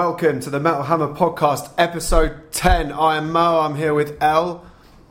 Welcome to the Metal Hammer Podcast, episode 10. I am Mo, I'm here with Elle.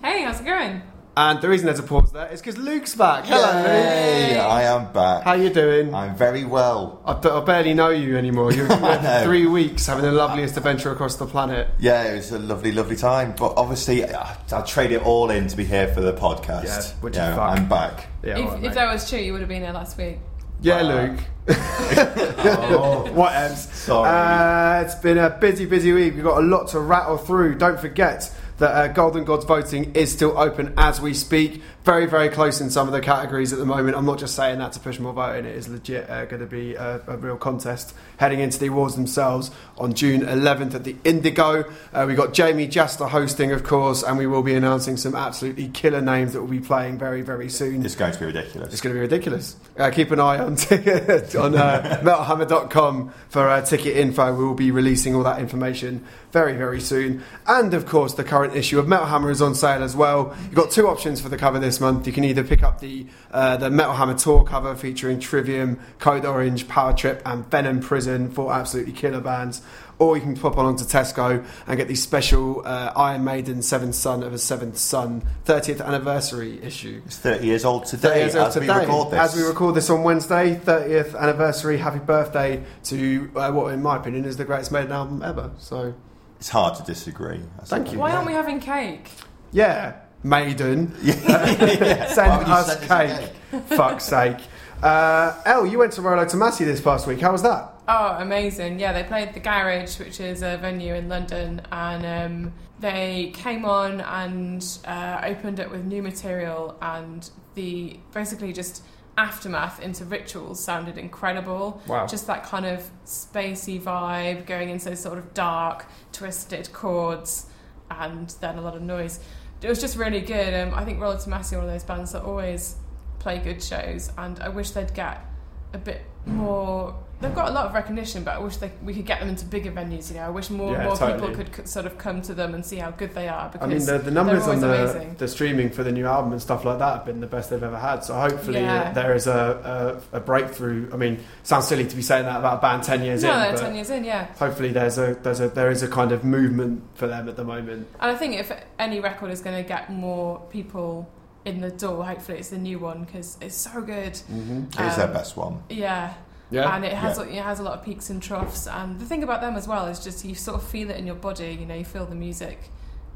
Hey, how's it going? And the reason there's a pause there is because Luke's back. Hello, Luke. Yay, I am back. How you doing? I'm very well. I, d- I barely know you anymore. You've been I know. three weeks having the loveliest adventure across the planet. Yeah, it was a lovely, lovely time. But obviously, I- I'll trade it all in to be here for the podcast. Yeah, which You is fuck. I'm back. Yeah, if, all right, if that was true, you would have been here last week. Yeah. Luke. Oh, What else? Sorry. Uh, it's been a busy, busy week. We've got a lot to rattle through. Don't forget that uh, Golden Gods voting is still open as we speak. Very, very close in some of the categories at the moment. I'm not just saying that to push more voting. It is legit uh, going to be a, a real contest heading into the awards themselves on June 11th at the Indigo. Uh, we've got Jamey Jasta hosting, of course, and we will be announcing some absolutely killer names that will be playing very, very soon. it's going to be ridiculous. It's going to be ridiculous. Uh, keep an eye on on uh, metalhammer.com for uh, ticket info. We will be releasing all that information very, very soon. And of course, the current issue of Metal Hammer is on sale as well. You've got two options for the cover this month. You can either pick up the uh, the Metal Hammer tour cover featuring Trivium, Code Orange, Power Trip, and Venom Prison for absolutely killer bands. Or you can pop along to Tesco and get the special uh, Iron Maiden Seventh Son of a Seventh Son 30th anniversary issue. It's 30 years old 30 today, years old as today. we record this. As we record this on Wednesday, 30th anniversary, happy birthday to uh, what, in my opinion, is the greatest Maiden album ever. So, It's hard to disagree. Thank you. Why aren't we having cake? yeah, Maiden, Yeah. send Why us send us cake. a Fuck's sake. Uh, Elle, you went to Rolo Tomassi this past week. How was that? Oh, amazing. Yeah, they played the Garage, which is a venue in London, and um, they came on and uh, opened it with new material, and the basically just aftermath into rituals sounded incredible. Wow. Just that kind of spacey vibe, going into sort of dark, twisted chords, and then a lot of noise. It was just really good. Um, I think Rolo Tomassi are one of those bands that always play good shows, and I wish they'd get a bit more. They've got a lot of recognition, but I wish they, we could get them into bigger venues. You know, I wish more Yeah, more totally. people could c- sort of come to them and see how good they are. I Because mean, the, the numbers on always the, amazing. the streaming for the new album and stuff like that have been the best they've ever had. So hopefully Yeah. there is a, a, a breakthrough. I mean, sounds silly to be saying that about a band 10 years no, in, they're ten years in, yeah. hopefully there's a, there's a, there is a kind of movement for them at the moment. And I think if any record is going to get more people in the door, hopefully it's the new one because it's so good. Mm-hmm. It's their Um, best one. Yeah, Yeah. and it has Yeah. it has a lot of peaks and troughs. And the thing about them as well is just you sort of feel it in your body. You know, you feel the music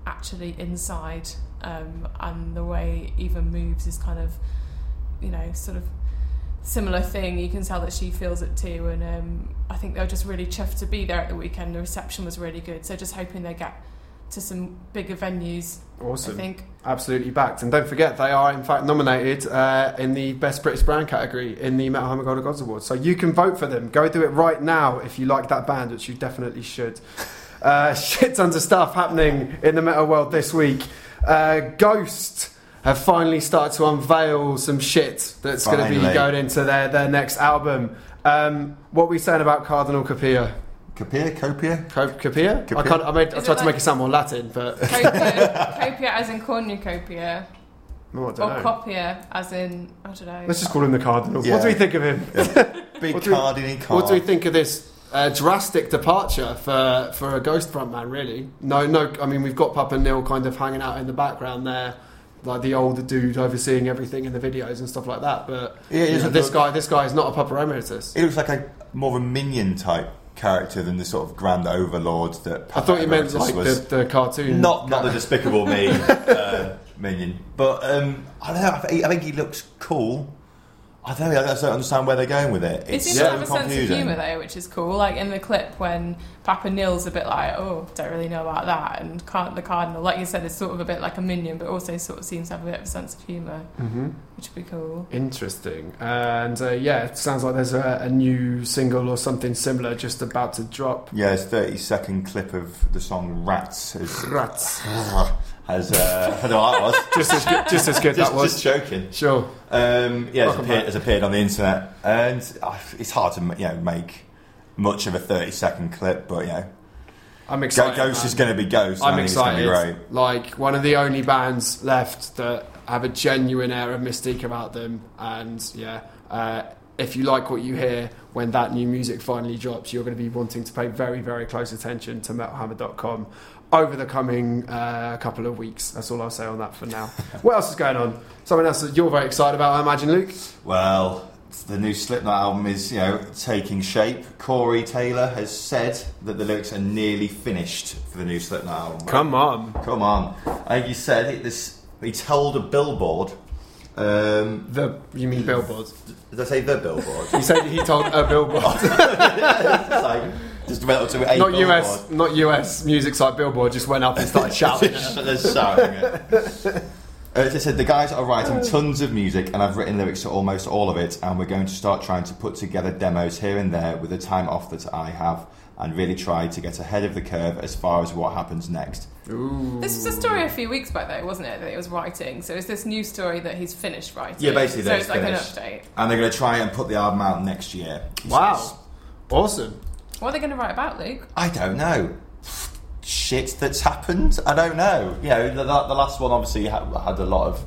actually inside, um, and the way Eva moves is kind of, you know, sort of similar thing. You can tell that she feels it too, and um, I think they were just really chuffed to be there at the weekend. The reception was really good, so just hoping they get to some bigger venues. Awesome. I think. Absolutely backed. And don't forget, they are in fact nominated uh, in the Best British Brand category in the Metal Hammer Golden Gods Awards. So you can vote for them. Go do it right now if you like that band, which you definitely should. Uh, shit tons of stuff happening in the metal world this week. Uh, Ghost have finally started to unveil some shit that's going to be going into their, their next album. Um, what are we saying about Cardinal Capia? Capia? Copia? Co- Capia? I, can't, I, made, I tried it to like- make it sound more Latin, but Copia, copia as in cornucopia, oh, I don't or know. copia as in I don't know. Let's just call him the Cardinal. What do we think of him? Big What do we- What do we think of this uh, drastic departure for for a Ghost frontman? Really? No, no. I mean, we've got Papa Nihil kind of hanging out in the background there, like the older dude overseeing everything in the videos and stuff like that. But Yeah, you know, this look- guy, this guy is not a Papa Emeritus. He looks like a more of a minion type character than the sort of grand overlord that. I thought you meant like was. the, the cartoon. Not not the Despicable Me uh, minion, but um, I don't know. I think he looks cool. I don't. I just don't understand where they're going with it. It It's seems so to have a sense of humour though, which is cool. Like in the clip when Papa Nihil's a bit like, oh, don't really know about that, and Car- the Cardinal, like you said, is sort of a bit like a minion, but also sort of seems to have a bit of a sense of humour, hmm which would be cool. Interesting. And uh, yeah, it sounds like there's a, a new single or something similar just about to drop. Yeah, it's thirty second clip of the song "Rats." Is, Rats. has uh, I don't know that was. Just as good, just as good just, that was. just joking. Sure. Um, yeah, it's Welcome appeared, has appeared on the internet, and uh, it's hard to you know make much of a thirty second clip, but you know, I'm excited. Ghost man. is going to be Ghost. I'm excited. be great. Like one of the only bands left that have a genuine air of mystique about them, and yeah, uh, if you like what you hear when that new music finally drops, you're going to be wanting to pay very, very close attention to metalhammer.com over the coming uh, couple of weeks. That's all I'll say on that for now. what else is going on? Something else that you're very excited about, I imagine, Luke? Well, the new Slipknot album is, you know, taking shape. Corey Taylor has said that the lyrics are nearly finished for the new Slipknot album. Come on. Come on. I think he said it, this. He told a billboard. Um, The You mean billboards? did I say the billboards? He said he told a billboard. Like, just went up to a not billboard. US, not US music site billboard. Just went up and started shouting. They're shouting it. Uh, as I said, the guys are writing tons of music, and I've written lyrics to almost all of it. And we're going to start trying to put together demos here and there with the time off that I have, and really try to get ahead of the curve as far as what happens next. Ooh. This was a story a few weeks back, though, wasn't it? That he was writing. So is this new story that he's finished writing? Yeah, basically So that it's it's like finished. an update. And they're going to try and put the album out next year. he says. Wow, awesome. What are they going to write about, Luke? I don't know. Shit that's happened. I don't know. You know, the, the the last one obviously had, had a lot of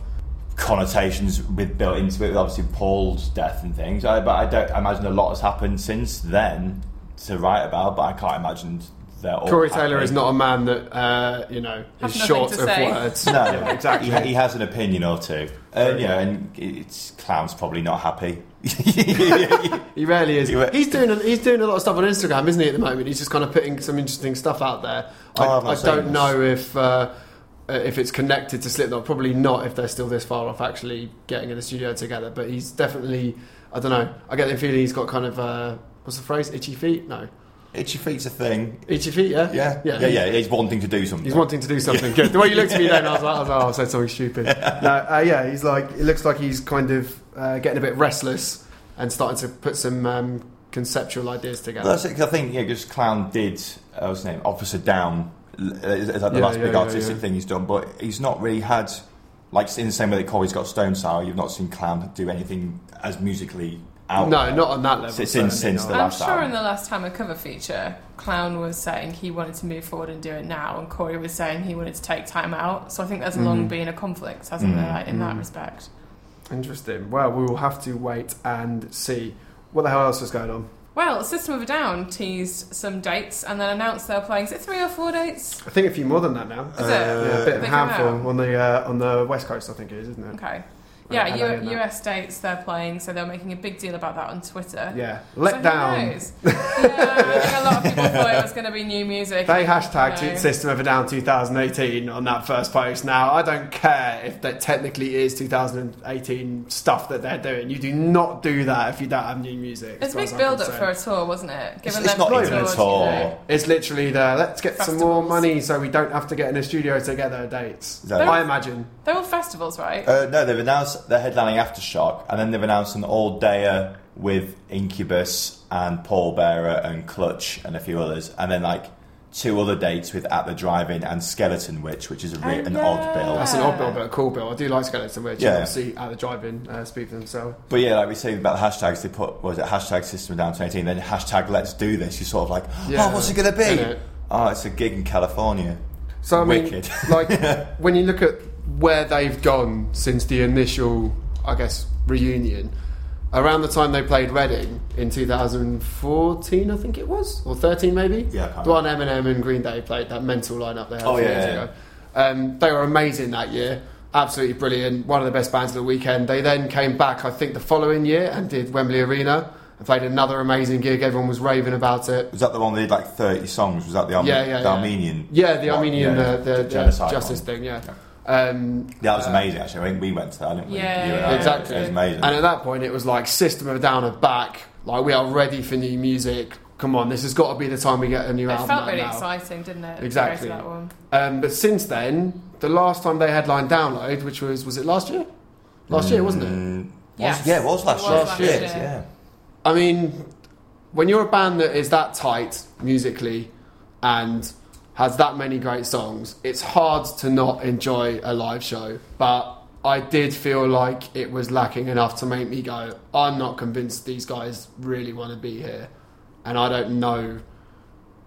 connotations with built into it. With obviously Paul's death and things. I, but I don't I imagine a lot has happened since then to write about. But I can't imagine they're all. Corey Taylor happy. is not a man that uh, you know Have is short of say. words. No, Yeah, exactly. He, he has an opinion or two. Uh, you know, and it's clown's probably not happy. He rarely is. He's doing a, he's doing a lot of stuff on Instagram, isn't he? At the moment, he's just kind of putting some interesting stuff out there. I, Oh, I've not I seen don't this. know if uh, uh, if it's connected to Slipknot. Probably not if they're still this far off actually getting in the studio together. But he's definitely. I don't know. I get the feeling he's got kind of uh, what's the phrase? Itchy feet? No, Itchy feet's a thing. itchy feet. Yeah, Yeah, yeah, yeah, yeah. He's wanting to do something. He's wanting to do something good. The way you looked at me then, I was like, I, was like, oh, I said something stupid. No, uh, yeah, he's like, it looks like he's kind of uh, getting a bit restless and starting to put some um, conceptual ideas together. That's it, I think, yeah, because Clown did, uh, what's his name, Officer Downe, is, is like the Yeah, last big artistic thing he's done, but he's not really had, like, in the same way that Corey's got Stone Sour, you've not seen Clown do anything as musically out No, not on that level. Since- certainly since not. the I'm sure album. in the last Hammer cover feature, Clown was saying he wanted to move forward and do it now, and Corey was saying he wanted to take time out. So I think there's long Mhm. been a conflict, hasn't Mm. there, in that Mm. respect? Interesting. Well, we will have to wait and see. What the hell else is going on? Well, System of a Down teased some dates and then announced they're playing. Is it three or four dates? I think a few more than that now. Is it? Yeah, a bit of a handful on the uh, on the west coast. I think it is, isn't it? Okay. Yeah, U- US dates they're playing, so they're making a big deal about that on Twitter. Yeah, So let who down. knows? yeah, I think a lot of people thought it was going to be new music. They hashtagged You know. System of a Down 2018 on that first post. Now, I don't care if that technically is 2018 stuff that they're doing. You do not do that if you don't have new music. It's as a big build up for a tour, wasn't it? Given It's- it's not they've even a tour. you know. It's literally the let's get some more money so we don't have to get in a studio together dates. Is that- I imagine. They're all festivals, right? Uh, no, they've announced they're headlining Aftershock, and then they've announced an all-dayer with Incubus and Pallbearer and Clutch and a few others, and then like two other dates with At the Drive-In and Skeletonwitch, which is a re- Oh, an yeah. odd bill. That's an odd bill, but a cool bill. I do like Skeletonwitch. Yeah. Obviously, at the drive-in, uh, speak for themselves. But yeah, like we say about the hashtags, they put what was it hashtag System of Down 2018, then hashtag Let's Do This. You're sort of like, Yeah. oh, what's it going to be? Innit? Oh, it's a gig in California. So I mean, Wicked. like when you look at where they've gone since the initial, I guess, reunion, around the time they played Reading in 2014, I think it was, or 13 maybe. Yeah, the one Eminem and Green Day played that mental lineup they had Oh, yeah, years yeah. ago. Um, they were amazing that year. Absolutely brilliant. One of the best bands of the weekend. They then came back, I think, the following year and did Wembley Arena and played another amazing gig. Everyone was raving about it. Was that the one they did like 30 songs? Was that the, Arme- Yeah, yeah, the yeah. Armenian? Yeah, the? Armenian, uh, the, the genocide justice one. thing. Yeah. Um, That was uh, amazing, actually. I think we went to that, didn't we? Yeah, You and yeah, I. Exactly. It was amazing. And at that point, it was like System of a Down are back. Like we are ready for new music. Come on, this has got to be the time we get a new It album. It felt out really now. exciting, didn't it? to go to Exactly. that one. Um, but since then, the last time they headlined Download, which was was it last year? Last year, wasn't it? Mm, Yes. yeah, it was last It year. was last Shit, year. yeah. I mean, when you're a band that is that tight musically and has that many great songs, it's hard to not enjoy a live show. But I did feel like it was lacking enough to make me go, I'm not convinced these guys really want to be here. And I don't know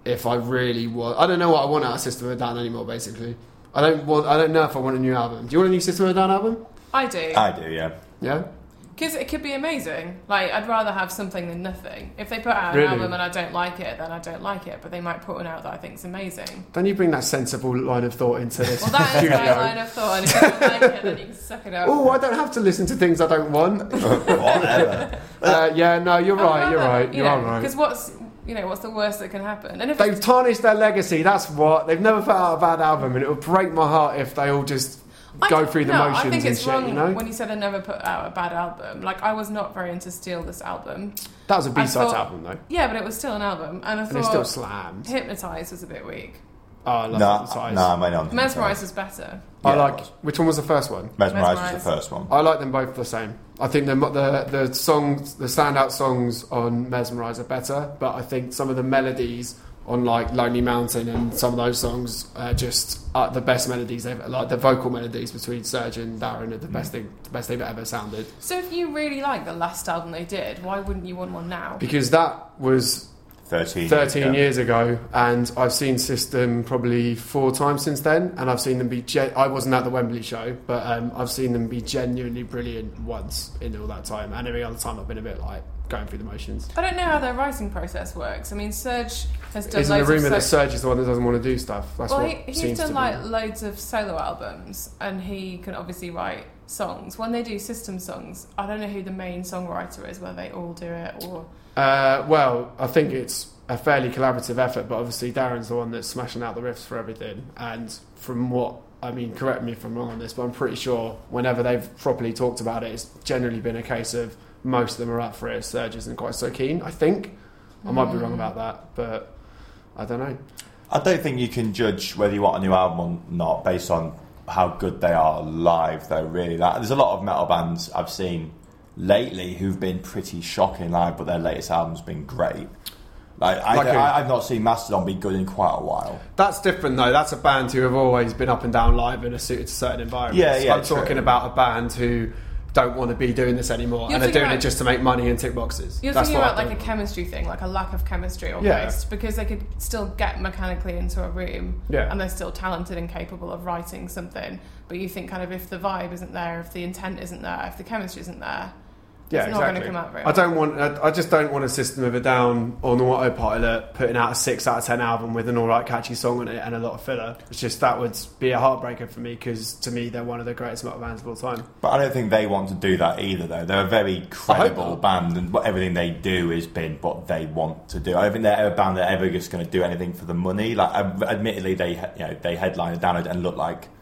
if I really want. I don't know what I want out of System of a Down anymore, basically. I don't want. I don't know if I want a new album. Do you want a new System of a Down album? I do. I do, yeah. Yeah. Because it could be amazing. Like, I'd rather have something than nothing. If they put out Really? an album and I don't like it, then I don't like it. But they might put one out that I think is amazing. Don't you bring that sensible line of thought into this Well, that is studio? my line of thought. And if you don't like it, then you can suck it up. Oh, I don't have to listen to things I don't want. Whatever. Uh, yeah, no, you're right. You're right. You are right. Because what's you know what's the worst that can happen? And if They've tarnished their legacy. That's what they've never put out a bad album, and it would break my heart if they all just I go through the no, motions I think and it's shit. wrong You know, when you said I never put out a bad album. Like I was not very into Steal this album. that was a B side album though, Yeah, but it was still an album, and I and it still thought slams. Hypnotize was a bit weak. Oh, I love no, Hypnotize. no, I may not. Mesmerize was better. I like. Which one was the first one? Mesmerize was the first one. I like them both the same. I think the the the songs, the standout songs on Mesmerize are better, but I think some of the melodies on like Lonely Mountain and some of those songs are just are the best melodies they've like the vocal melodies between Serj and Daron are the best thing, the best they've ever sounded. So if you really like the last album they did, why wouldn't you want one now? Because that was 13. 13 yeah. years ago, and I've seen System probably four times since then, and I've seen them be. Gen- I wasn't at the Wembley show, but um, I've seen them be genuinely brilliant once in all that time, and every other time I've been a bit like going through the motions. I don't know how their writing process works. I mean, Serj has done Isn't the loads rumour of that Serj is the one that doesn't want to do stuff? That's well, what he, he's seems done to like be. loads of solo albums, and he can obviously write songs. When they do system songs, I don't know who the main songwriter is, whether they all do it or. Uh, well, I think it's a fairly collaborative effort, but obviously Daron's the one that's smashing out the riffs for everything. And from what I mean, correct me if I'm wrong on this, but I'm pretty sure whenever they've properly talked about it, it's generally been a case of most of them are up for it. Serj isn't quite so keen. I think I might be wrong Mm. about that, but I don't know. I don't think you can judge whether you want a new album or not based on how good they are live, though, really. Like, there's a lot of metal bands I've seen lately who've been pretty shocking live, but their latest album's been great. Like, I, Like who? I, I've not seen Mastodon be good in quite a while. That's different though. That's a band who have always been up and down live and are suited to certain environments. Yeah, yeah, I'm true. talking about a band who don't want to be doing this anymore You're and are doing about- it just to make money and tick boxes. You're That's thinking what about like a chemistry thing, like a lack of chemistry almost, Yeah. because they could still get mechanically into a room Yeah. and they're still talented and capable of writing something. But you think kind of if the vibe isn't there, if the intent isn't there, if the chemistry isn't there, Yeah, it's not exactly. going to come out very I don't want. I I just don't want a system of a down on autopilot putting out a six out of ten album with an all right catchy song on it and a lot of filler. It's just that would be a heartbreaker for me because to me they're one of the greatest metal bands of all time. But I don't think they want to do that either, though. They're a very credible band, and everything they do has been what they want to do. I don't think they're a band that ever just going to do anything for the money. Like, um, admittedly, they you know they headlined download and look like well,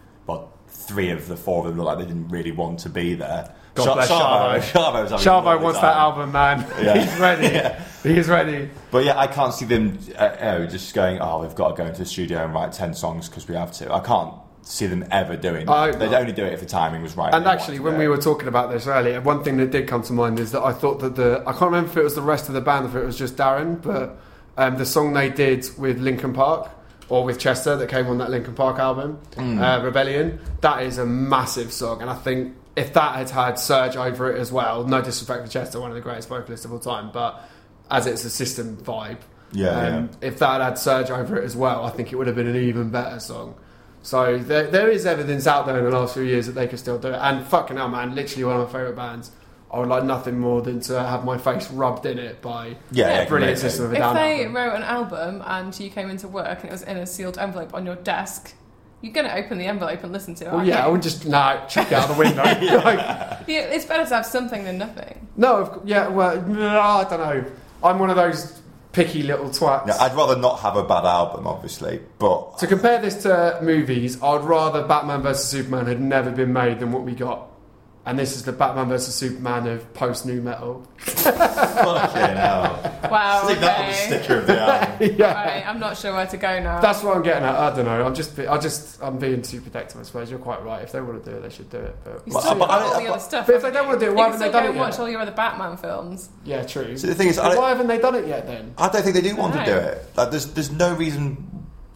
three of the four of them look like they didn't really want to be there. God bless Shavo- Shavo. Shavo's having a Shavo wants that album, man. Yeah. He's ready. Yeah. He's ready. But yeah, I can't see them uh, you know, just going, oh, we've got to go into the studio and write 10 songs because we have to. I can't see them ever doing that. They'd not. only do it if the timing was right. And actually, when we were talking about this earlier, one thing that did come to mind is that I thought that the I can't remember if it was the rest of the band, or if it was just Daron, but um, the song they did with Linkin Park or with Chester that came on that Linkin Park album, Mm. uh, Rebellion, that is a massive song, and I think if that had had Serj over it as well, no disrespect to Chester, one of the greatest vocalists of all time, but as it's a system vibe, Yeah, um, if that had had Serj over it as well, I think it would have been an even better song. So there, there is evidence out there in the last few years that they can still do it. And fucking hell, man, literally one of my favourite bands. I would like nothing more than to have my face rubbed in it by yeah, a yeah, brilliant completely. system of a If they album. wrote an album and you came into work and it was in a sealed envelope on your desk, you're going to open the envelope and listen to it. Well, aren't yeah, I would just nah, chuck it out the window. Like, Yeah, it's better to have something than nothing. no, of, yeah, well, I don't know. I'm one of those picky little twats. Yeah, I'd rather not have a bad album, obviously, but to compare this to movies, I'd rather Batman vs Superman had never been made than what we got. And this is the Batman versus Superman of post nu metal. fucking hell. Wow. Stick that on the okay. sticker of the album. yeah. Right, I'm not sure where to go now. That's what I'm getting at. I don't know. I'm just, I just, I'm being too protective. I suppose you're quite right. If they want to do it, they should do it. But you Well, still but got I- all I- the other stuff. But if they haven't don't wanna do it, you? why You haven't they still done it and watch yet? all your other Batman films. yeah, true. So the thing is, But I, why haven't they done it yet then? I don't think they do want to do it. Like, there's there's no reason.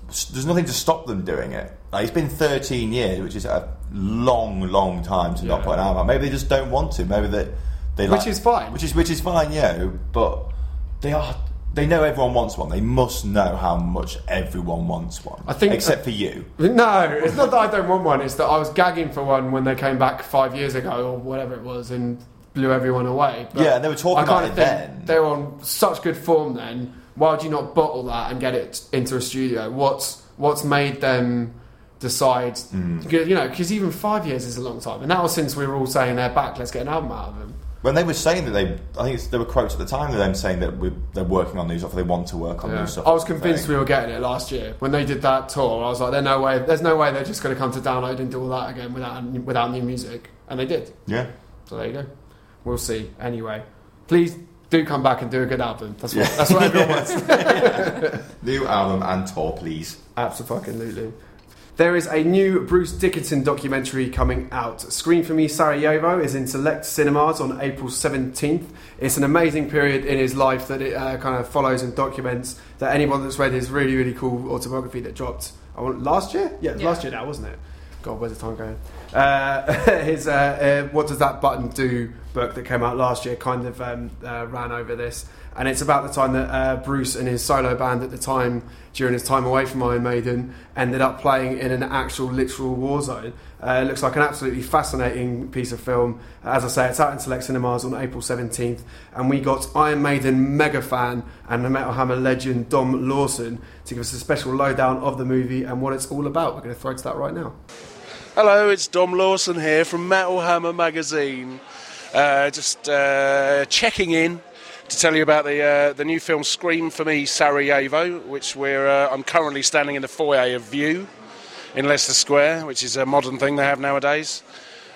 There's nothing to stop them doing it. Like, it's been 13 years, which is a long, long time to not Yeah. put an album. out. Maybe they just don't want to. Maybe they they Which is fine. Which is which is fine, yeah. But they are. They know everyone wants one. They must know how much everyone wants one. I think- except uh, for you. No, it's not that I don't want one. It's that I was gagging for one when they came back five years ago or whatever it was, and blew everyone away. But Yeah, and they were talking about it then. They were on such good form then. Why would you not bottle that and get it into a studio? What's what's made them decide? Mm. You know, because even five years is a long time, and that was since we were all saying they're back. Let's get an album out of them. When they were saying that they, I think it's, there were quotes at the time of them saying that we, they're working on new stuff, or they want to work on Yeah. new stuff. I was convinced we were getting it last year when they did that tour. I was like, "There's no way. There's no way they're just going to come to download and do all that again without without new music." And they did. Yeah. So there you go. We'll see. Anyway, please do come back and do a good album. That's what Yeah. that's what everyone wants. New album and tour, please. Absolutely. There is a new Bruce Dickinson documentary coming out. Scream for Me Sarajevo is in select cinemas on April 17th. It's an amazing period in his life that it uh, kind of follows and documents. That anyone that's read his really, really cool autobiography that dropped I want, last year? Yeah, Yeah. last year now, wasn't it? God, where's the time going? Uh, his uh, uh, What Does That Button Do book that came out last year kind of um, uh, ran over this. And it's about the time that uh, Bruce and his solo band at the time, during his time away from Iron Maiden, ended up playing in an actual literal war zone. Uh, it looks like an absolutely fascinating piece of film. As I say, it's out in select cinemas on April 17th. And we got Iron Maiden mega fan and the Metal Hammer legend Dom Lawson to give us a special lowdown of the movie and what it's all about. We're going to throw to that right now. Hello, it's Dom Lawson here from Metal Hammer magazine. Uh, just uh, checking in to tell you about the uh, the new film Scream for Me Sarajevo, which we're uh, I'm currently standing in the foyer of Vue in Leicester Square, which is a modern thing they have nowadays.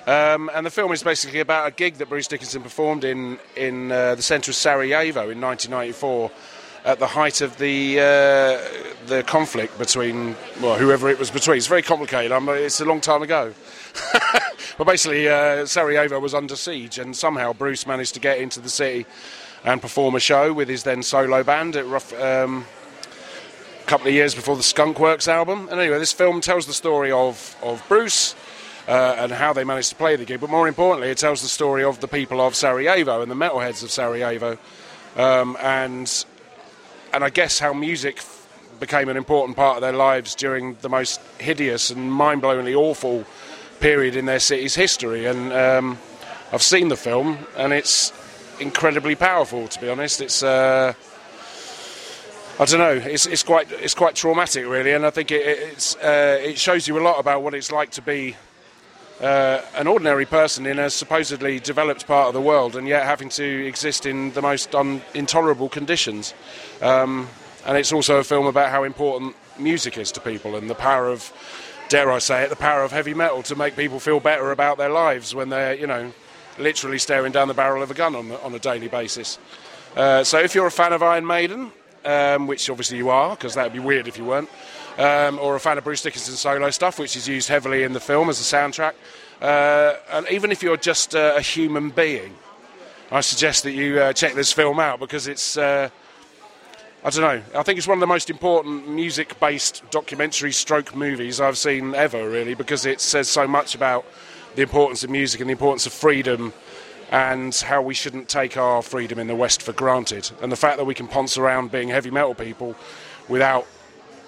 Um, and the film is basically about a gig that Bruce Dickinson performed in in uh, the centre of Sarajevo in 1994 at the height of the uh, the conflict between well whoever it was between. It's very complicated. I'm, it's a long time ago. but basically, uh, Sarajevo was under siege, and somehow Bruce managed to get into the city and perform a show with his then solo band at rough. Um, a couple of years before the Skunkworks album. And anyway, this film tells the story of, of Bruce uh, and how they managed to play the gig, but more importantly, it tells the story of the people of Sarajevo and the metalheads of Sarajevo, um, and and I guess how music f- became an important part of their lives during the most hideous and mind-blowingly awful period in their city's history. And um, I've seen the film, and it's incredibly powerful. To be honest, it's. Uh, I don't know. It's, it's quite it's quite traumatic, really, and I think it, it's uh, it shows you a lot about what it's like to be uh, an ordinary person in a supposedly developed part of the world, and yet having to exist in the most un- intolerable conditions. Um, and it's also a film about how important music is to people and the power of, dare I say it, the power of heavy metal to make people feel better about their lives when they're, you know, literally staring down the barrel of a gun on, on a daily basis. Uh, so if you're a fan of Iron Maiden, um, which obviously you are, because that would be weird if you weren't, um, or a fan of Bruce Dickinson's solo stuff, which is used heavily in the film as a soundtrack, uh, and even if you're just uh, a human being, I suggest that you uh, check this film out because it's. I don't know. I think it's one of the most important music-based documentary stroke movies I've seen ever, really, because it says so much about the importance of music and the importance of freedom and how we shouldn't take our freedom in the West for granted. And the fact that we can ponce around being heavy metal people without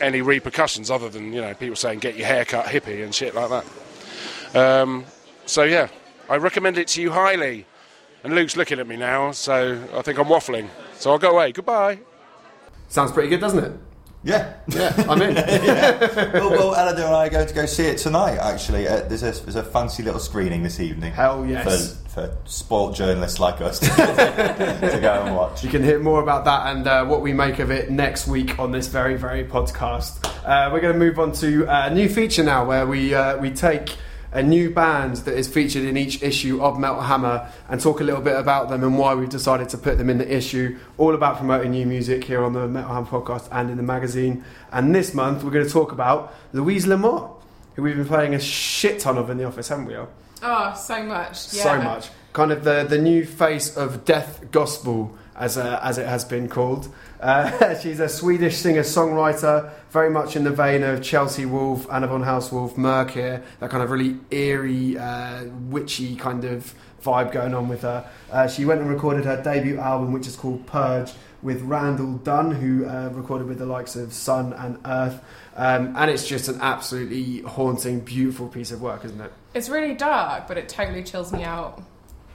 any repercussions other than, you know, people saying get your hair cut hippie and shit like that. Um, so, yeah, I recommend it to you highly. And Luke's looking at me now, so I think I'm waffling. So I'll go away. Goodbye. Sounds pretty good, doesn't it? Yeah. Yeah, I'm in. well, well, Elodie and I are going to go see it tonight. Actually, uh, there's a there's a fancy little screening this evening. Hell yes. For, for sport journalists like us to, to go and watch. You can hear more about that and uh, what we make of it next week on this very, very podcast. Uh, we're going to move on to a new feature now where we, uh, we take a new band that is featured in each issue of Metal Hammer and talk a little bit about them and why we've decided to put them in the issue. All about promoting new music here on the Metal Hammer podcast and in the magazine. And this month we're going to talk about Louise Lemon, who we've been playing a shit ton of in the office, haven't we? Al? Oh, so much. Yeah. so much. Kind of the, the new face of death gospel, as, uh, as it has been called. Uh, she's a Swedish singer songwriter, very much in the vein of Chelsea Wolfe, Anna von Hausswolff, Merck here, that kind of really eerie, uh, witchy kind of vibe going on with her. Uh, she went and recorded her debut album, which is called Purge, with Randall Dunn, who uh, recorded with the likes of Sun and Earth. Um, and it's just an absolutely haunting, beautiful piece of work, isn't it? It's really dark, but it totally chills me out.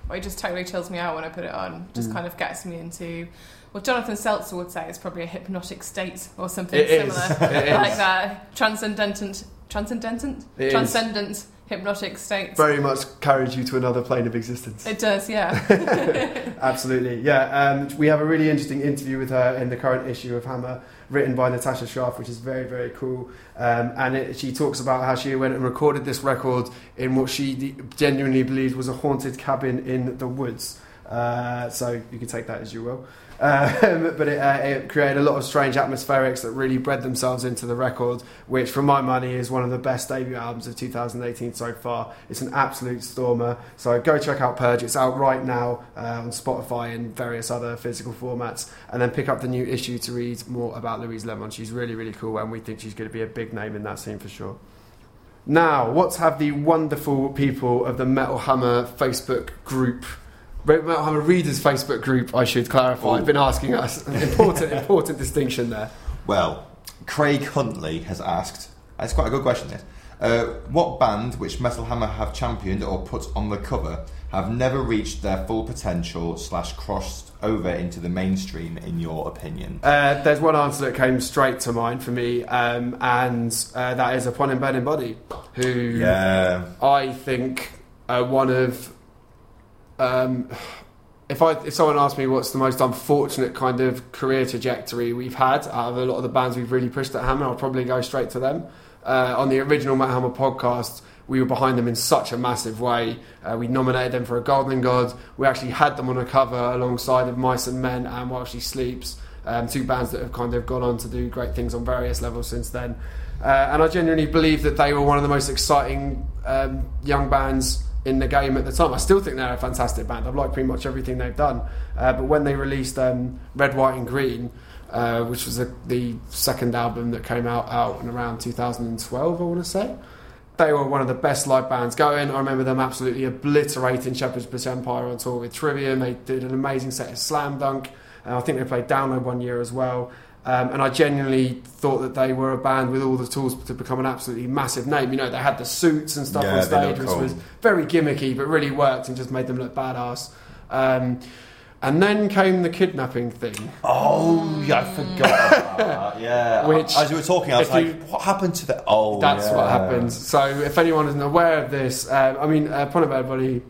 Or it just totally chills me out when I put it on. Just Mm. kind of gets me into what Jonathan Selzer would say is probably a hypnotic state or something It similar, like that transcendent, transcendent, It is. Hypnotic state. Very much carries you to another plane of existence. It does, yeah. Absolutely, yeah. Um, we have a really interesting interview with her in the current issue of Hammer, written by Natasha Scharf, which is very, very cool. Um, and it, she talks about how she went and recorded this record in what she genuinely believed was a haunted cabin in the woods. Uh, so you can take that as you will. Um, but it, uh, it created a lot of strange atmospherics that really bred themselves into the record, which, for my money, is one of the best debut albums of 2018 so far. It's an absolute stormer. So go check out Purge. It's out right now uh, on Spotify and various other physical formats. And then pick up the new issue to read more about Louise Lemon. She's really, really cool, and we think she's going to be a big name in that scene for sure. Now, what have the wonderful people of the Metal Hammer Facebook group, Metal Hammer Readers Facebook group, I should clarify, I've been asking us? Important, important distinction there. Well, Craig Huntley has asked. It's quite a good question. This. Uh, what band, which Metal Hammer have championed or put on the cover, have never reached their full potential slash crossed over into the mainstream? In your opinion? Uh, there's one answer that came straight to mind for me, um, and uh, that is Upon in Body, who Yeah. I think are one of. Um, if I if someone asked me what's the most unfortunate kind of career trajectory we've had out of a lot of the bands we've really pushed at Hammer, I'll probably go straight to them. Uh, on the original Matt Hammer podcast, we were behind them in such a massive way. Uh, we nominated them for a Golden God. We actually had them on a cover alongside of Mice and Men and While She Sleeps, um, two bands that have kind of gone on to do great things on various levels since then. Uh, and I genuinely believe that they were one of the most exciting um, young bands in the game at the time. I still think they're a fantastic band. I've liked pretty much everything they've done. Uh, but when they released um, Red, White, and Green, uh, which was the the second album that came out out in around 2012, I want to say. They were one of the best live bands going. I remember them absolutely obliterating Shepherd's Bush Empire on tour with Trivium. They did an amazing set of Slam Dunk. And I think they played Download one year as well. Um, and I genuinely thought that they were a band with all the tools to become an absolutely massive name. You know, they had the suits and stuff Yeah, on stage, which cool. was very gimmicky, but really worked and just made them look badass. Um, and then came the kidnapping thing. Oh, yeah, I forgot. about that, yeah. Which, as you were talking, I was like, you- "What happened to the?" Oh, That's yeah. what happens. So, if anyone isn't aware of this, uh, I mean, uh, a Bad Body,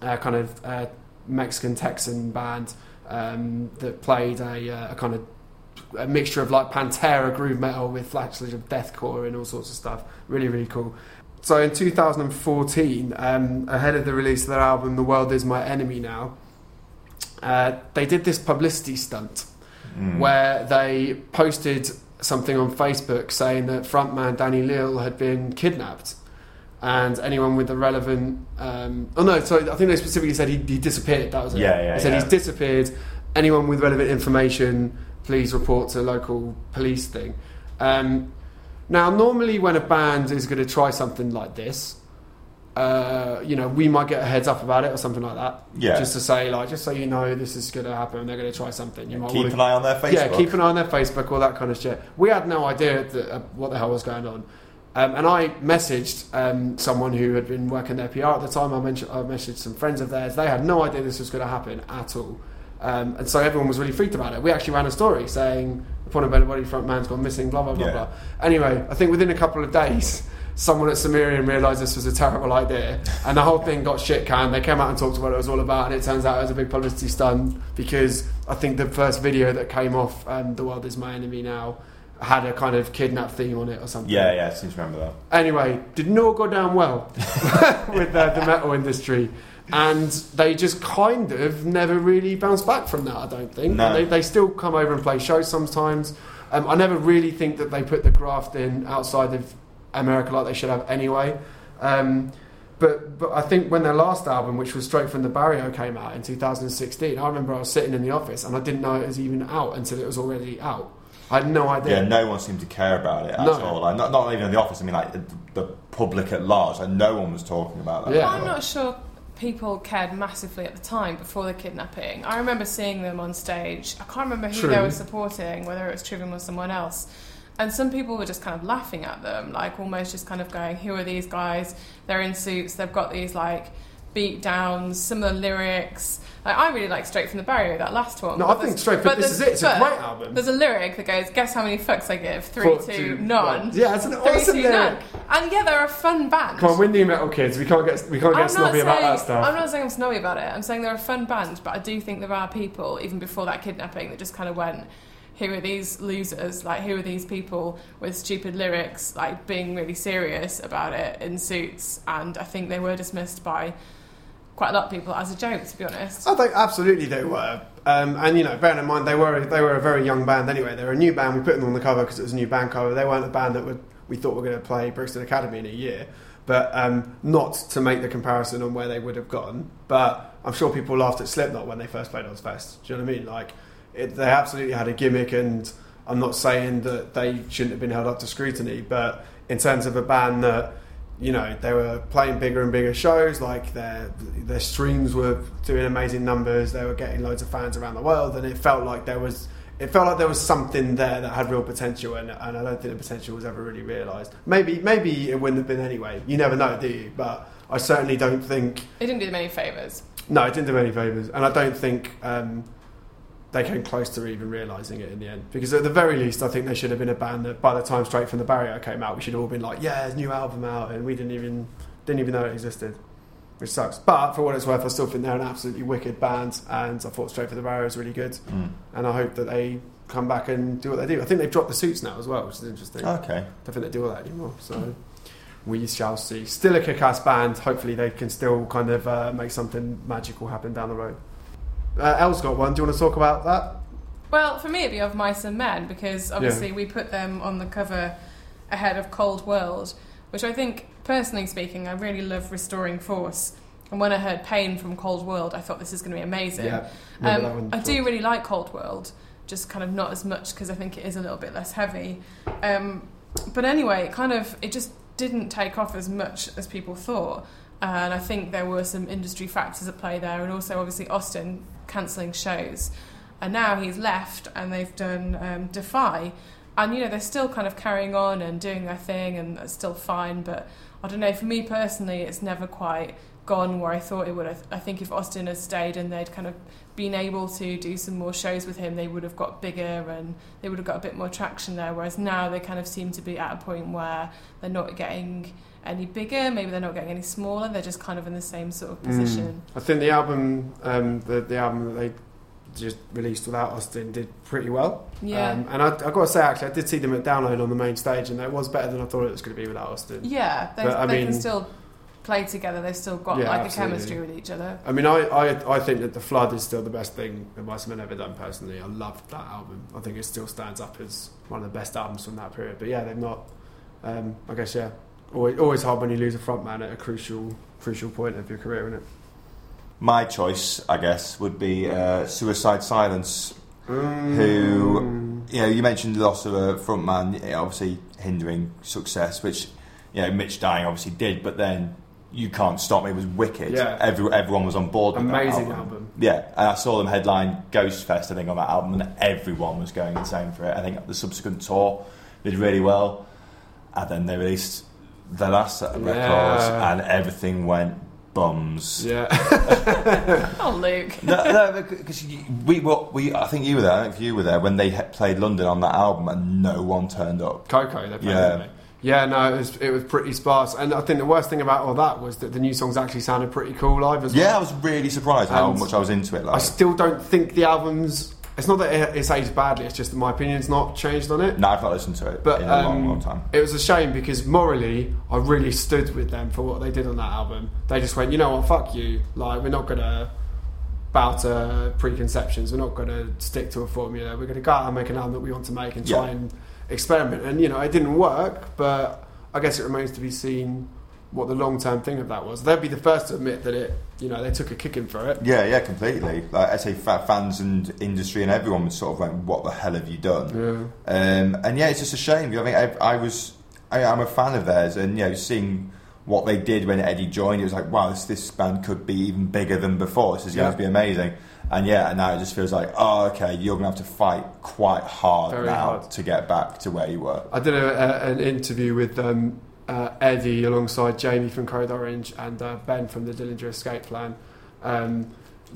uh, kind of uh, Mexican Texan band um, that played a, uh, a kind of a mixture of like Pantera groove metal with flashes of deathcore and all sorts of stuff. Really, really cool. So, in 2014, um, ahead of the release of their album, The World Is My Enemy Now, uh, they did this publicity stunt Mm. where they posted something on Facebook saying that frontman Danny Leal had been kidnapped, and anyone with the relevant. Um, oh no, sorry, I think they specifically said he, he disappeared. That was it. Yeah, yeah, They said yeah. he's disappeared. Anyone with relevant information, please report to local police thing. Um, now, normally when a band is going to try something like this, uh, you know, we might get a heads up about it or something like that. Yeah. Just to say, like, just so you know, this is going to happen. They're going to try something. You might Keep wanna- an eye on their Facebook. yeah, keep an eye on their Facebook, all that kind of shit. We had no idea that, uh, what the hell was going on. Um, and I messaged um, someone who had been working their PR at the time. I, mentioned, I messaged some friends of theirs. They had no idea this was going to happen at all. Um, and so everyone was really freaked about it. We actually ran a story saying, Upon a Burning Body, front man's gone missing, blah, blah, blah, Yeah. blah. Anyway, I think within a couple of days, someone at Sumerian realised this was a terrible idea. And the whole thing got shit canned. They came out and talked about what it was all about. And it turns out it was a big publicity stunt because I think the first video that came off, um, The World Is My Enemy Now, had a kind of kidnap theme on it or something. Yeah, yeah, I seem to remember that. Anyway, did not go down well with uh, the metal industry. And they just kind of never really bounced back from that, I don't think. No. They, they still come over and play shows sometimes. Um, I never really think that they put the graft in outside of America like they should have anyway. Um, but but I think when their last album, which was straight from the Barrio, came out in 2016, I remember I was sitting in the office and I didn't know it was even out until it was already out. I had no idea. Yeah, no one seemed to care about it at No. all. Like, not, not even in the office. I mean, like the, the public at large. Like, no one was talking about that. Yeah. I'm not sure people cared massively at the time before the kidnapping. I remember seeing them on stage. I can't remember who True. they were supporting, whether it was Trivium or someone else. And some people were just kind of laughing at them, like almost just kind of going, "Who are these guys? They're in suits. They've got these like beat downs, the lyrics. Like, I really like Straight from the Barrio, that last one. No, But I think Straight from- this is it, it's a great album. There's a lyric that goes, "Guess how many fucks I give? Three, Four, two, two, none." one. Yeah, it's an Three, awesome two, lyric. none. And yeah, they're a fun band. Come on, we're nu metal kids. We can't get we can't get I'm snobby not about that stuff. I'm not saying I'm snobby about it. I'm saying they're a fun band, but I do think there are people, even before that kidnapping, that just kind of went, who are these losers? Like, who are these people with stupid lyrics, like being really serious about it in suits? And I think they were dismissed by quite a lot of people as a joke, to be honest. I think absolutely they were, um, and you know, bearing in mind they were they were a very young band anyway. They were a new band. We put them on the cover because it was a new band cover. They weren't a band that would, we thought we were going to play Brixton Academy in a year, but um, not to make the comparison on where they would have gone. But I'm sure people laughed at Slipknot when they first played Ozzfest. Do you know what I mean? Like it, they absolutely had a gimmick, and I'm not saying that they shouldn't have been held up to scrutiny, but in terms of a band that you know they were playing bigger and bigger shows like their their streams were doing amazing numbers they were getting loads of fans around the world and it felt like there was it felt like there was something there that had real potential and, and I don't think the potential was ever really realised maybe maybe it wouldn't have been anyway. You never know do you? But I certainly don't think It didn't do them any favours. no it didn't do any favours and I don't think um, they came close to even realising it in the end because at the very least I think they should have been a band that by the time Straight from the Barrio came out we should have all been like yeah there's a new album out and we didn't even didn't even know it existed which sucks but for what it's worth I still think they're an absolutely wicked band and I thought Straight from the Barrio is really good Mm. and I hope that they come back and do what they do I think they've dropped the suits now as well which is interesting Okay. I don't think they do all that anymore. So we shall see. Still a kick-ass band. Hopefully they can still kind of uh, make something magical happen down the road. Uh, Elle's got one. Do you want to talk about that? Well, for me, it'd be of Mice and Men because obviously we put them on the cover ahead of Cold World, which I think, personally speaking, I really love Restoring Force. And when I heard Pain from Cold World, I thought this is going to be amazing. Yeah. Um, I do really like Cold World, just kind of not as much because I think it is a little bit less heavy. Um, but anyway, it kind of it just didn't take off as much as people thought, and I think there were some industry factors at play there, and also obviously Austin cancelling shows, and now he's left, and they've done um, Defy, and you know they're still kind of carrying on and doing their thing, and it's still fine. But I don't know. For me personally, it's never quite gone where I thought it would. I, I think if Austin had stayed and they'd kind of been able to do some more shows with him, they would have got bigger and they would have got a bit more traction there. Whereas now they kind of seem to be at a point where they're not getting any bigger, maybe they're not getting any smaller. They're just kind of in the same sort of position. I think the album, um, the, the album that they just released without Austin did pretty well. Yeah. Um, and I, I've got to say, actually, I did see them at Download on the main stage, and it was better than I thought it was going to be without Austin. Yeah, they, But, I they mean- can still play together. They've still got Yeah, like absolutely. a chemistry with each other. I mean, I, I, I think that The Flood is still the best thing that Men ever done, personally. I loved that album. I think it still stands up as one of the best albums from that period. But yeah, they've not, um, I guess, yeah. Always, always hard when you lose a frontman at a crucial crucial point of your career, isn't it? My choice, I guess, would be uh, Suicide Silence. Mm. Who- You know, you mentioned the loss of a frontman, you know, obviously hindering success, which you know Mitch dying obviously did, but then you can't stop me It was wicked. Yeah. Every, everyone was on board. With that Amazing album. album. Yeah, and I saw them headline Ghost Fest, I think, on that album, and everyone was going insane for it. I think the subsequent tour did really well, and then they released the last set of records, Yeah. and everything went bums. Yeah. Oh, Luke. no, no, because we, were, we, I think you were there. I don't know if you were there when they he- played London on that album, and no one turned up. KOKO, they played, Yeah. Yeah, no, it was, it was pretty sparse. And I think the worst thing about all that was that the new songs actually sounded pretty cool live as Yeah, I was really surprised how And much I was into it. I still don't think the album's. It's not that it's aged badly, it's just that my opinion's not changed on it. no, I've not listened to it But in a long, um, long time. it was a shame because morally, I really stood with them for what they did on that album. They just went, you know what, fuck you. Like, we're not gonna bow to preconceptions. We're not gonna stick to a formula. We're gonna go out and make an album that we want to make and try Yeah. and experiment. And you know, it didn't work, but I guess it remains to be seen what the long term thing of that was. They'd be the first to admit that it, you know, they took a kicking for it. Yeah, yeah, completely. Like I say, fans and industry and everyone was sort of like, "What the hell have you done?" Yeah. Um, and yeah, it's just a shame. I mean, I, I was, I, I'm a fan of theirs, and you know, seeing what they did when Eddie joined, it was like, wow, this, this band could be even bigger than before. This is going Yeah. to be amazing. And yeah, and now it just feels like, oh, okay, you're going to have to fight quite hard Very now hard. to get back to where you were. I did a, a, an interview with um, uh, Eddie alongside Jamie from Code Orange and uh, Ben from the Dillinger Escape Plan um,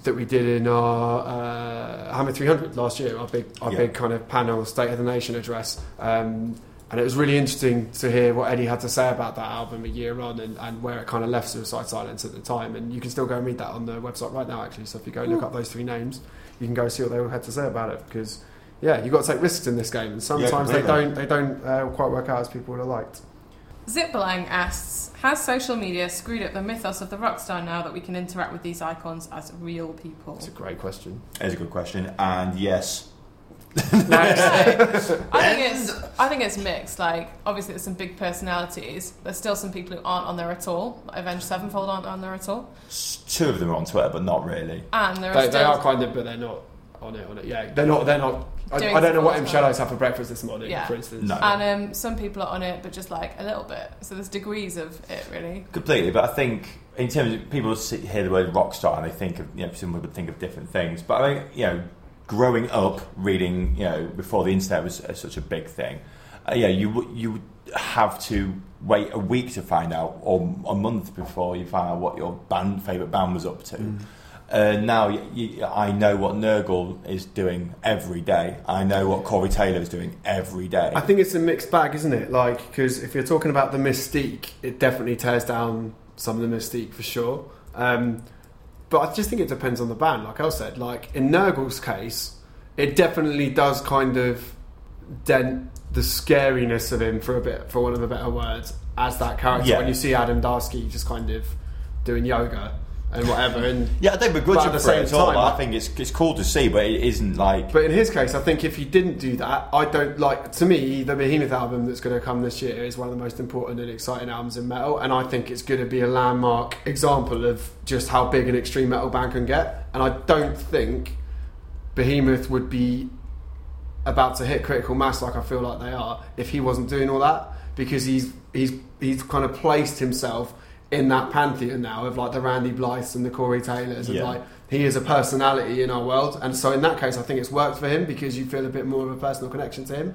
that we did in our uh, Hammer 300 last year, our big, our Yeah. big kind of panel State of the Nation address. Um, and it was really interesting to hear what Eddie had to say about that album a year on and, and where it kind of left Suicide Silence at the time. And you can still go and read that on the website right now, actually. So if you go and look up those three names, you can go see what they all had to say about it because. Yeah, you've got to take risks in this game, and sometimes they don't they don't uh, quite work out as people would have liked. Zipbelang asks, has social media screwed up the mythos of the rock star now that we can interact with these icons as real people? It's a great question. It's a good question, and yes, Next. I think it's I think it's mixed. Like obviously there's some big personalities. There's still some people who aren't on there at all. Like Avenged Sevenfold aren't on there at all. two of them are on Twitter, but not really. And there are They, still they are kind of, but they're not on it. On it, yeah. They're not. They're not. I, Doing I don't know what some M. Shadows had for breakfast this morning, Yeah. for instance. No. and um, some people are on it, but just like a little bit. So there's degrees of it really. Completely, but I think in terms of people sit, hear the word rock star and they think of you know some would think of different things. But I mean, you know, growing up reading, you know, before the internet was uh, such a big thing, uh, yeah, you would you would have to wait a week to find out, or a month before you find out what your band favorite band was up to. Uh, now I know what Nergal is doing every day. I know what Corey Taylor is doing every day. I think it's a mixed bag, isn't it? Like, because if you're talking about the mystique, it definitely tears down some of the mystique for sure. Um, but I just think it depends on the band. Like I said, like in Nergal's case, it definitely does kind of dent the scariness of him for a bit, for one of the better words, as that character. Yeah. When you see Adam Darski just kind of doing yoga and whatever, and yeah, I don't begrudge But at the same at time, I- I think it's it's cool to see, but it isn't like But in his case, I think if he didn't do that, I don't like. To me, the Behemoth album that's going to come this year is one of the most important and exciting albums in metal, and I think it's going to be a landmark example of just how big an extreme metal band can get. And I don't think Behemoth would be about to hit critical mass like I feel like they are if he wasn't doing all that because he's he's he's kind of placed himself in that pantheon now of like the Randy Blythe and the Corey Taylors and Yeah. like he is a personality in our world and so in that case I think it's worked for him because you feel a bit more of a personal connection to him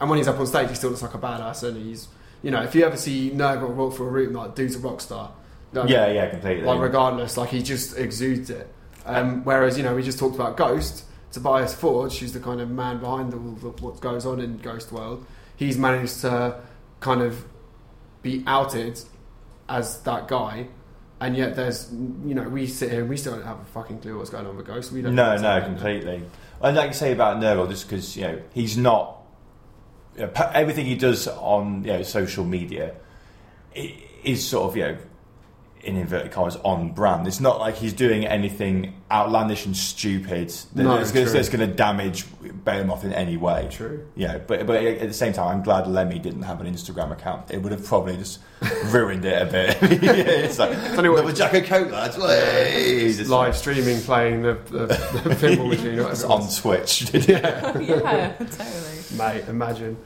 and when he's up on stage he still looks like a badass and he's you know if you ever see Nergal walk through a room like dude's a rock star Like, yeah, yeah, completely. like regardless, like he just exudes it. Um, whereas you know we just talked about Ghost, Tobias Forge, who's the kind of man behind all the, what goes on in Ghost World. He's managed to kind of be outed as that guy, and yet there's you know we sit here and we still don't have a fucking clue what's going on with Ghost. We don't. know no, no, completely. And like you say about Nergal, just because you know he's not you know, everything he does on you know social media is sort of you know in inverted commas on brand. It's not like he's doing anything outlandish and stupid that- No, that's, gonna, that's going to damage Behemoth in any way. True. Yeah, but but at the same time, I'm glad Lemmy didn't have an Instagram account. It would have probably just ruined it a bit. yeah, it's like only what- another Jack and Coke, lads. Way! Just Live streaming, playing the, the, the pinball machine. It's on was. Twitch. yeah. yeah, totally. Mate, imagine.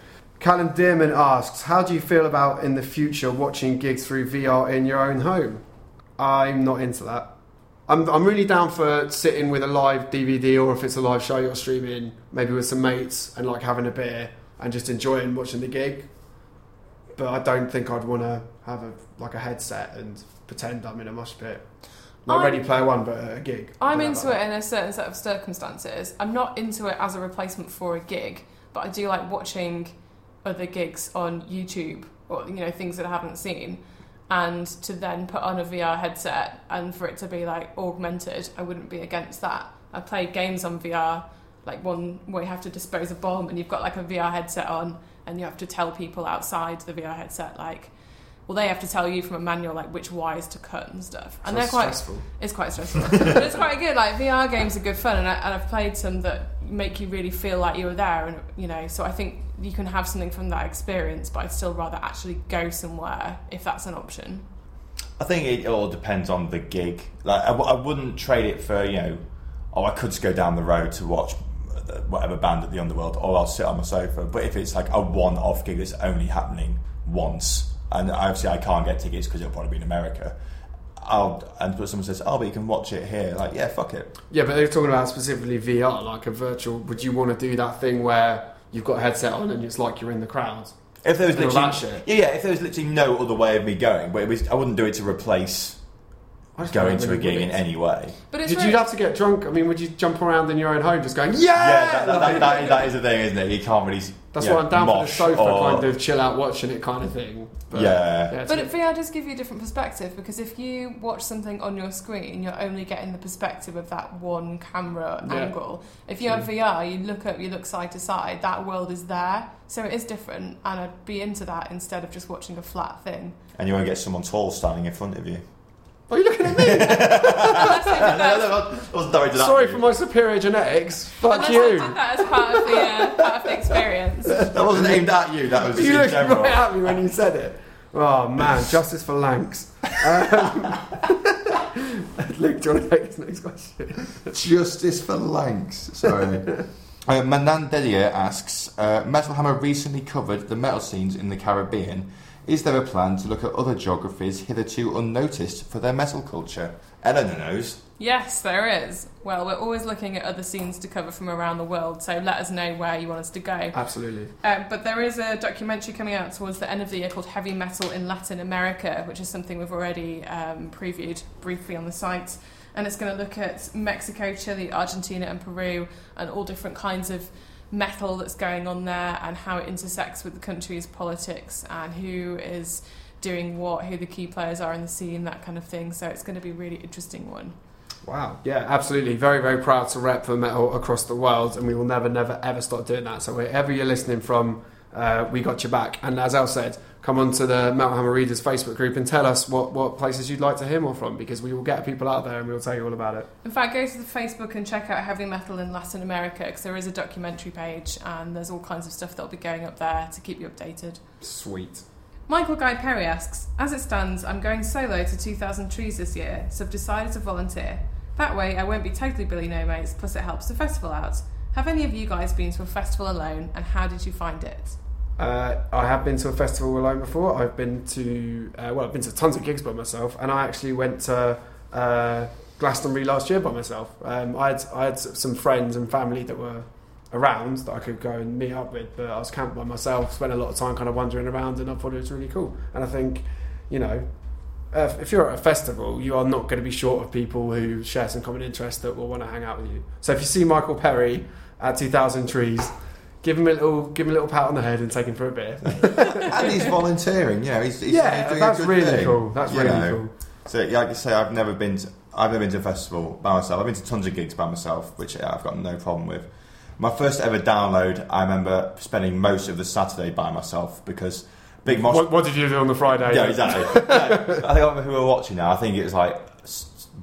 Callum Dearman asks, "How do you feel about in the future watching gigs through VR in your own home?" I'm not into that. I'm, I'm really down for sitting with a live DVD or if it's a live show you're streaming, maybe with some mates and like having a beer and just enjoying watching the gig. But I don't think I'd want to have a like a headset and pretend I'm in a mosh pit. Not I'm- Ready Player One, but a gig. I'm into it in a certain set of circumstances. I'm not into it as a replacement for a gig, but I do like watching other gigs on YouTube or you know things that I haven't seen, and to then put on a VR headset and for it to be like augmented. I wouldn't be against that. I played games on VR, like one where you have to dispose a bomb and you've got like a VR headset on, and you have to tell people outside the VR headset like. Well, they have to tell you from a manual like which wires to cut and stuff, and Sounds they're quite stressful. it's quite stressful, but it's quite good. Like VR games are good fun, and, I, and I've played some that make you really feel like you were there, and you know. So I think you can have something from that experience, but I'd still rather actually go somewhere if that's an option. I think it all depends on the gig. Like, I, w- I wouldn't trade it for you know, oh, I could just go down the road to watch uh, whatever band at the Underworld, or I'll sit on my sofa. But if it's like a one-off gig that's only happening once, and obviously I can't get tickets because it'll probably be in America. I'll and but someone says, "Oh, but you can watch it here." Like, yeah, fuck it. Yeah, but they're talking about specifically VR, like a virtual. Would you want to do that thing where you've got a headset on and it's like you're in the crowd? If there was literally, that shit. yeah, yeah, if there was literally no other way of me going, but it was, I wouldn't do it to replace I just going don't to a really gig in any way. But it's Did really, you have to get drunk? I mean, would you jump around in your own home just going, yeah? Yeah, that, that, that, that, that is the thing, isn't it? You can't really. That's you know, why I'm down for the sofa or- kind of chill out watching it kind of thing. But, Yeah. it's But it, VR does give you a different perspective because if you watch something on your screen, you're only getting the perspective of that one camera Yeah. angle. If you have VR, you look up, you look side to side. That world is there, so it is different, and I'd be into that instead of just watching a flat thing. And you won't get someone tall standing in front of you. Are you looking at me? Unless they did that, wasn't directed Sorry for my superior genetics. Fuck unless they you. did that as part of the uh, part of the experience. That wasn't aimed at you. That was just You in looked general. right at me when you said it. Oh man, justice for Lanks. Um, Luke, do you want to take this next question? Justice for Lanks. Sorry. Uh, Manan Delia asks uh, Metal Hammer recently covered the metal scenes in the Caribbean. Is there a plan to look at other geographies hitherto unnoticed for their metal culture? Eleanor knows. Yes, there is. Well, we're always looking at other scenes to cover from around the world, so let us know where you want us to go. Absolutely. Um, but there is a documentary coming out towards the end of the year called Heavy Metal in Latin America, which is something we've already um, previewed briefly on the site. And it's going to look at Mexico, Chile, Argentina, and Peru, and all different kinds of metal that's going on there, and how it intersects with the country's politics, and who is doing what, who the key players are in the scene, that kind of thing. So it's going to be a really interesting one. Wow. Yeah, absolutely. Very, very proud to rep for metal across the world, and we will never, never, ever stop doing that. So wherever you're listening from, uh, we got your back. And as Al said, come on to the Metal Hammer Readers Facebook group and tell us what, what places you'd like to hear more from, because we will get people out there and we'll tell you all about it. In fact, go to the Facebook and check out Heavy Metal in Latin America because there is a documentary page and there's all kinds of stuff that'll be going up there to keep you updated. Sweet. Michael Guy Perry asks, As it stands, I'm going solo to 2,000 trees this year, so I've decided to volunteer. That way, I won't be totally Billy No Mates, plus it helps the festival out. Have any of you guys been to a festival alone, and how did you find it? Uh, I have been to a festival alone before. I've been to uh, well, I've been to tons of gigs by myself, and I actually went to uh, Glastonbury last year by myself. Um, I had I had some friends and family that were around that I could go and meet up with, but I was camped by myself. Spent a lot of time kind of wandering around, and I thought it was really cool. And I think, you know. If you're at a festival, you are not going to be short of people who share some common interest that will want to hang out with you. So if you see Michael Perry at 2000 Trees, give him a little, give him a little pat on the head and take him for a beer. and he's volunteering. You know, he's, he's yeah, he's doing that's really thing, cool. That's you really know. cool. So, yeah, like I say, I've never been. To, I've never been to a festival by myself. I've been to tons of gigs by myself, which yeah, I've got no problem with. My first ever download, I remember spending most of the Saturday by myself because big mosh. What, what did you do on the Friday? Yeah, exactly. I think I remember who we were watching now. I think it was like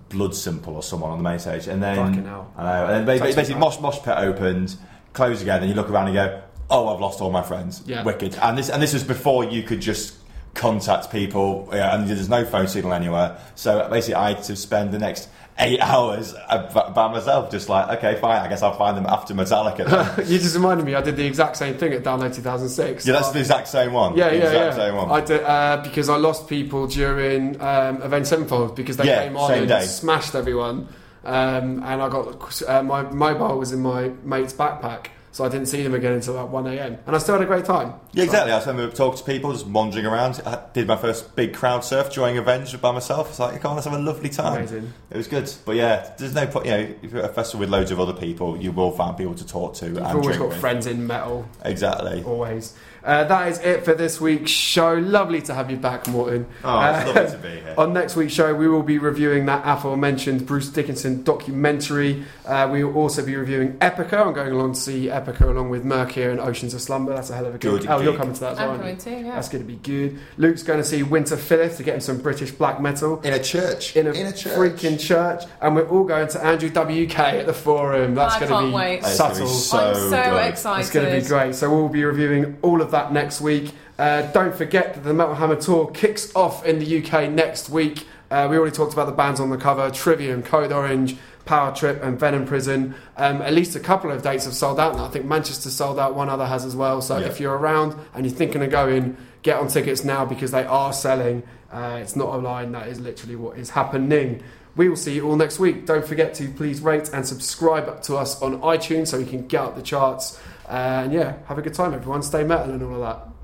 Blood Simple or someone on the main stage, and then Fucking hell. I know. And then ba- Takes me basically, back. mosh mosh pit opened, closed again, and you look around and go, "Oh, I've lost all my friends." Yeah. Wicked. And this and this was before you could just contact people, yeah, and there's no phone signal anywhere. So basically, I had to spend the next eight hours by myself, just like, okay, fine. I guess I'll find them after Metallica. You just reminded me. I did the exact same thing at Download 2006. yeah, that's the exact same one. Yeah, the yeah, exact yeah. same one. I did uh, because I lost people during um, Avenged Sevenfold because they Yeah, came on and day. smashed everyone, um, and I got uh, my mobile was in my mate's backpack, so I didn't see them again until about one a.m. And I still had a great time. Yeah, exactly. I just remember talking to people, just wandering around. I did my first big crowd surf during Avenged by myself. It's like, come on, let's have a lovely time. Amazing. It was good. But yeah, there's no point, you know, if you're at a festival with loads of other people, you will find people to talk to You've and always got with. friends in metal. Exactly. Always. Uh, that is it for this week's show. Lovely to have you back, Morton. Oh, it's Uh, lovely to be here. On next week's show, we will be reviewing that aforementioned Bruce Dickinson documentary. Uh, we will also be reviewing Epica. I'm going along to see Epica along with Myrkur and Oceans of Slumber. That's a hell of a good. Good oh, you're coming to that as well. I'm coming too, yeah. That's going to be good. Luke's going to see Winterfylleth to get him some British black metal In a church. in a, church. freaking church, and we're all going to Andrew WK at the Forum. That's I going can't to be wait. That's gonna be subtle. so I'm so good. excited. It's going to be great. So we'll be reviewing all of that next week. Uh, don't forget that the Metal Hammer tour kicks off in the UK next week. Uh, we already talked about the bands on the cover: Trivium, Code Orange, Power Trip, and Venom Prison. Um, at least a couple of dates have sold out now. I think Manchester sold out. One other has as well. So Yeah. if you're around and you're thinking of going, get on tickets now because they are selling. Uh, it's not a line. That is literally what is happening. We will see you all next week. Don't forget to please rate and subscribe to us on iTunes so we can get up the charts. And yeah, have a good time, everyone. Stay metal and all of that.